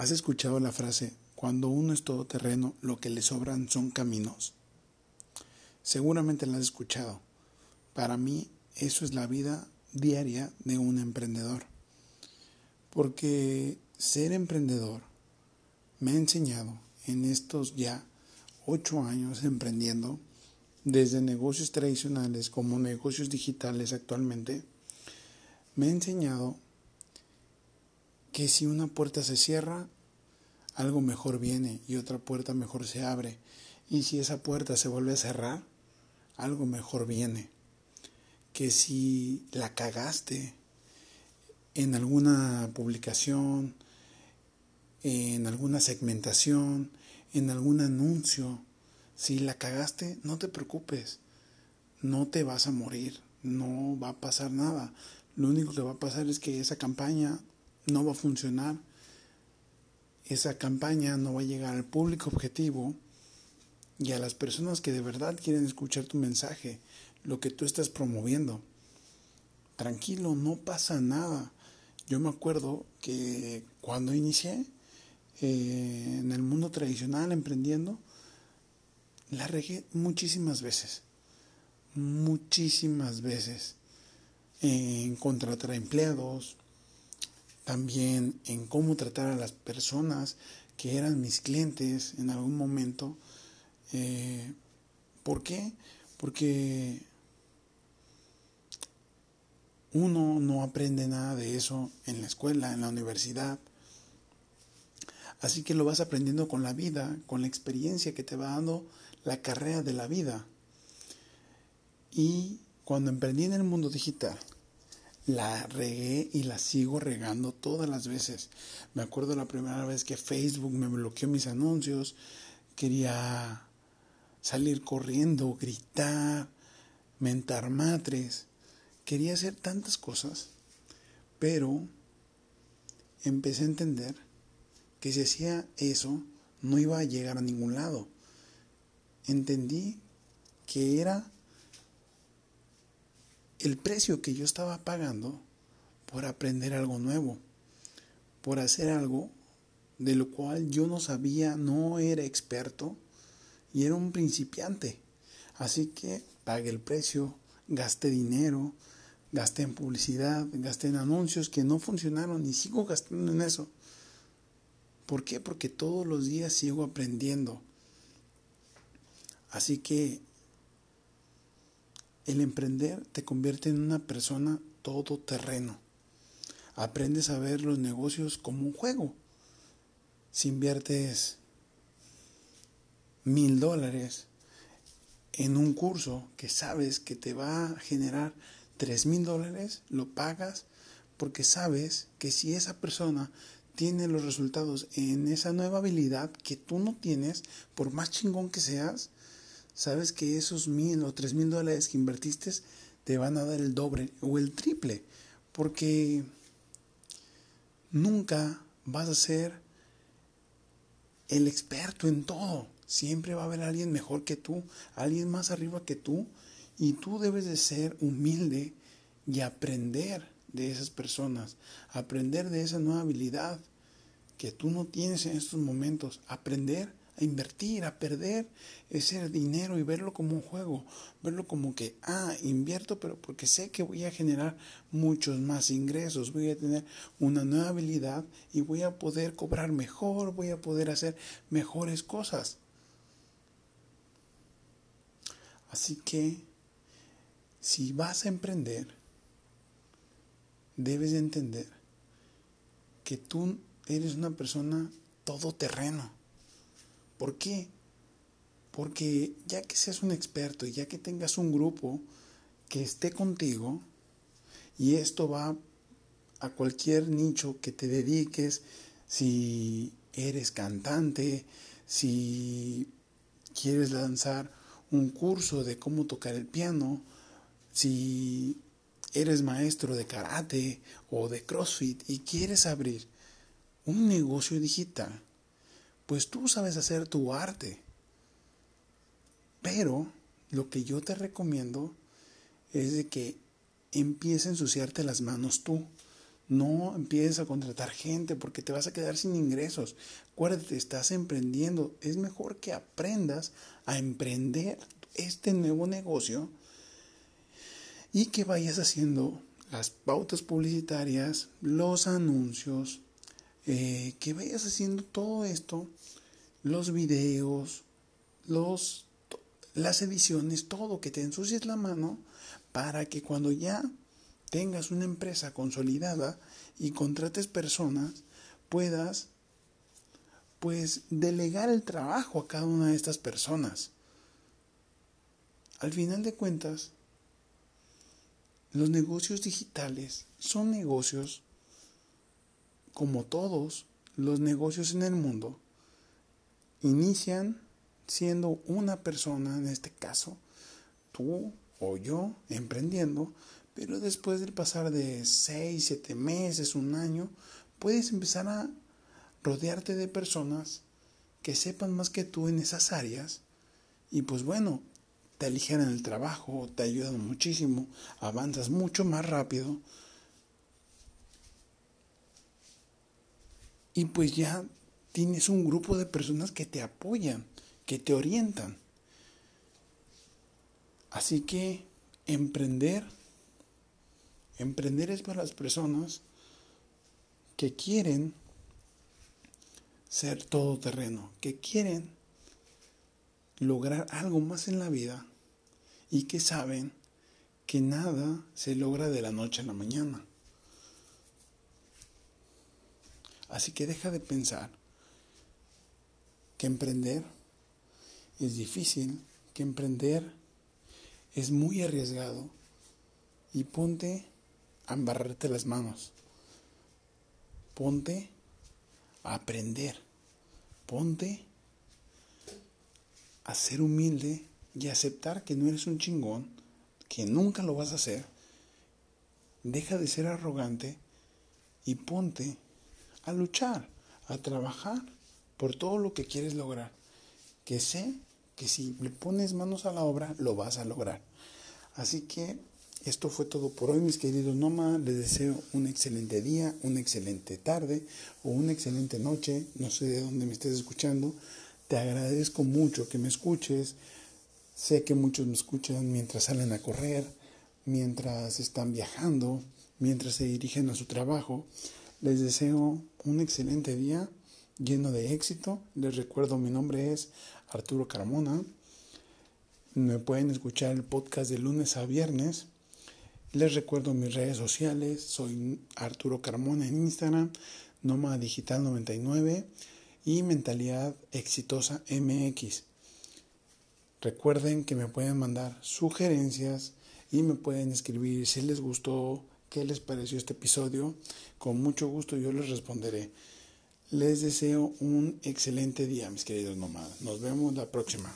¿Has escuchado la frase, cuando uno es todoterreno, lo que le sobran son caminos? Seguramente la has escuchado. Para mí, eso es la vida diaria de un emprendedor. Porque ser emprendedor me ha enseñado en estos ya ocho años emprendiendo, desde negocios tradicionales como negocios digitales actualmente, me ha enseñado que si una puerta se cierra, algo mejor viene y otra puerta mejor se abre. Y si esa puerta se vuelve a cerrar, algo mejor viene. Que si la cagaste en alguna publicación, en alguna segmentación, en algún anuncio, si la cagaste, no te preocupes, no te vas a morir, no va a pasar nada. Lo único que va a pasar es que esa campaña no va a funcionar, esa campaña no va a llegar al público objetivo y a las personas que de verdad quieren escuchar tu mensaje, lo que tú estás promoviendo. Tranquilo, no pasa nada. Yo me acuerdo que cuando inicié eh, en el mundo tradicional emprendiendo, la regué muchísimas veces, muchísimas veces en contratar empleados, también en cómo tratar a las personas que eran mis clientes en algún momento. Eh, ¿Por qué? Porque uno no aprende nada de eso en la escuela, en la universidad. Así que lo vas aprendiendo con la vida, con la experiencia que te va dando la carrera de la vida. Y cuando emprendí en el mundo digital, la regué y la sigo regando todas las veces. Me acuerdo la primera vez que Facebook me bloqueó mis anuncios, quería salir corriendo, gritar, mentar matres, quería hacer tantas cosas, pero empecé a entender que si hacía eso no iba a llegar a ningún lado. Entendí que era el precio que yo estaba pagando por aprender algo nuevo, por hacer algo de lo cual yo no sabía, no era experto y era un principiante. Así que pagué el precio, gasté dinero, gasté en publicidad, gasté en anuncios que no funcionaron y sigo gastando en eso. ¿Por qué? Porque todos los días sigo aprendiendo. Así que el emprender te convierte en una persona todoterreno. Aprendes a ver los negocios como un juego. Si inviertes mil dólares en un curso que sabes que te va a generar tres mil dólares, lo pagas porque sabes que si esa persona tiene los resultados en esa nueva habilidad que tú no tienes, por más chingón que seas, sabes que esos mil o tres mil dólares que invertiste te van a dar el doble o el triple, porque nunca vas a ser el experto en todo. Siempre va a haber alguien mejor que tú, alguien más arriba que tú, y tú debes de ser humilde y aprender de esas personas, aprender de esa nueva habilidad que tú no tienes en estos momentos, aprender a invertir, a perder ese dinero y verlo como un juego, verlo como que, ah, invierto, pero porque sé que voy a generar muchos más ingresos, voy a tener una nueva habilidad y voy a poder cobrar mejor, voy a poder hacer mejores cosas. Así que, si vas a emprender, debes de entender que tú eres una persona todoterreno ¿Por qué? Porque ya que seas un experto y ya que tengas un grupo que esté contigo, y esto va a cualquier nicho que te dediques, si eres cantante, si quieres lanzar un curso de cómo tocar el piano, si eres maestro de karate o de CrossFit y quieres abrir un negocio digital, pues tú sabes hacer tu arte. Pero lo que yo te recomiendo es de que empieces a ensuciarte las manos tú. No empieces a contratar gente porque te vas a quedar sin ingresos. Acuérdate, estás emprendiendo. Es mejor que aprendas a emprender este nuevo negocio y que vayas haciendo las pautas publicitarias, los anuncios, eh, que vayas haciendo todo esto, los videos, los, las ediciones, todo, que te ensucies la mano para que cuando ya tengas una empresa consolidada y contrates personas, puedas pues delegar el trabajo a cada una de estas personas. Al final de cuentas, los negocios digitales son negocios como todos los negocios en el mundo, inician siendo una persona, en este caso, tú o yo, emprendiendo, pero después del pasar de 6, 7 meses, un año, puedes empezar a rodearte de personas que sepan más que tú en esas áreas y pues bueno, te aligeran el trabajo, te ayudan muchísimo, avanzas mucho más rápido y pues ya tienes un grupo de personas que te apoyan, que te orientan. Así que emprender Emprender es para las personas que quieren ser todoterreno, que quieren lograr algo más en la vida y que saben que nada se logra de la noche a la mañana. Así que deja de pensar que emprender es difícil, que emprender es muy arriesgado y ponte a embarrarte las manos. Ponte a aprender. Ponte a ser humilde y aceptar que no eres un chingón, que nunca lo vas a hacer. Deja de ser arrogante y ponte a luchar, a trabajar por todo lo que quieres lograr. Que sé que si le pones manos a la obra, lo vas a lograr. Así que esto fue todo por hoy, mis queridos nómadas. Les deseo un excelente día, una excelente tarde o una excelente noche. No sé de dónde me estés escuchando. Te agradezco mucho que me escuches. Sé que muchos me escuchan mientras salen a correr, mientras están viajando, mientras se dirigen a su trabajo. Les deseo un excelente día lleno de éxito. Les recuerdo, mi nombre es Arturo Carmona. Me pueden escuchar el podcast de lunes a viernes les recuerdo mis redes sociales, soy Arturo Carmona en Instagram, Nómada Digital 99 y Mentalidad Exitosa MX. Recuerden que me pueden mandar sugerencias y me pueden escribir si les gustó, qué les pareció este episodio. Con mucho gusto yo les responderé. Les deseo un excelente día, mis queridos nómadas. Nos vemos la próxima.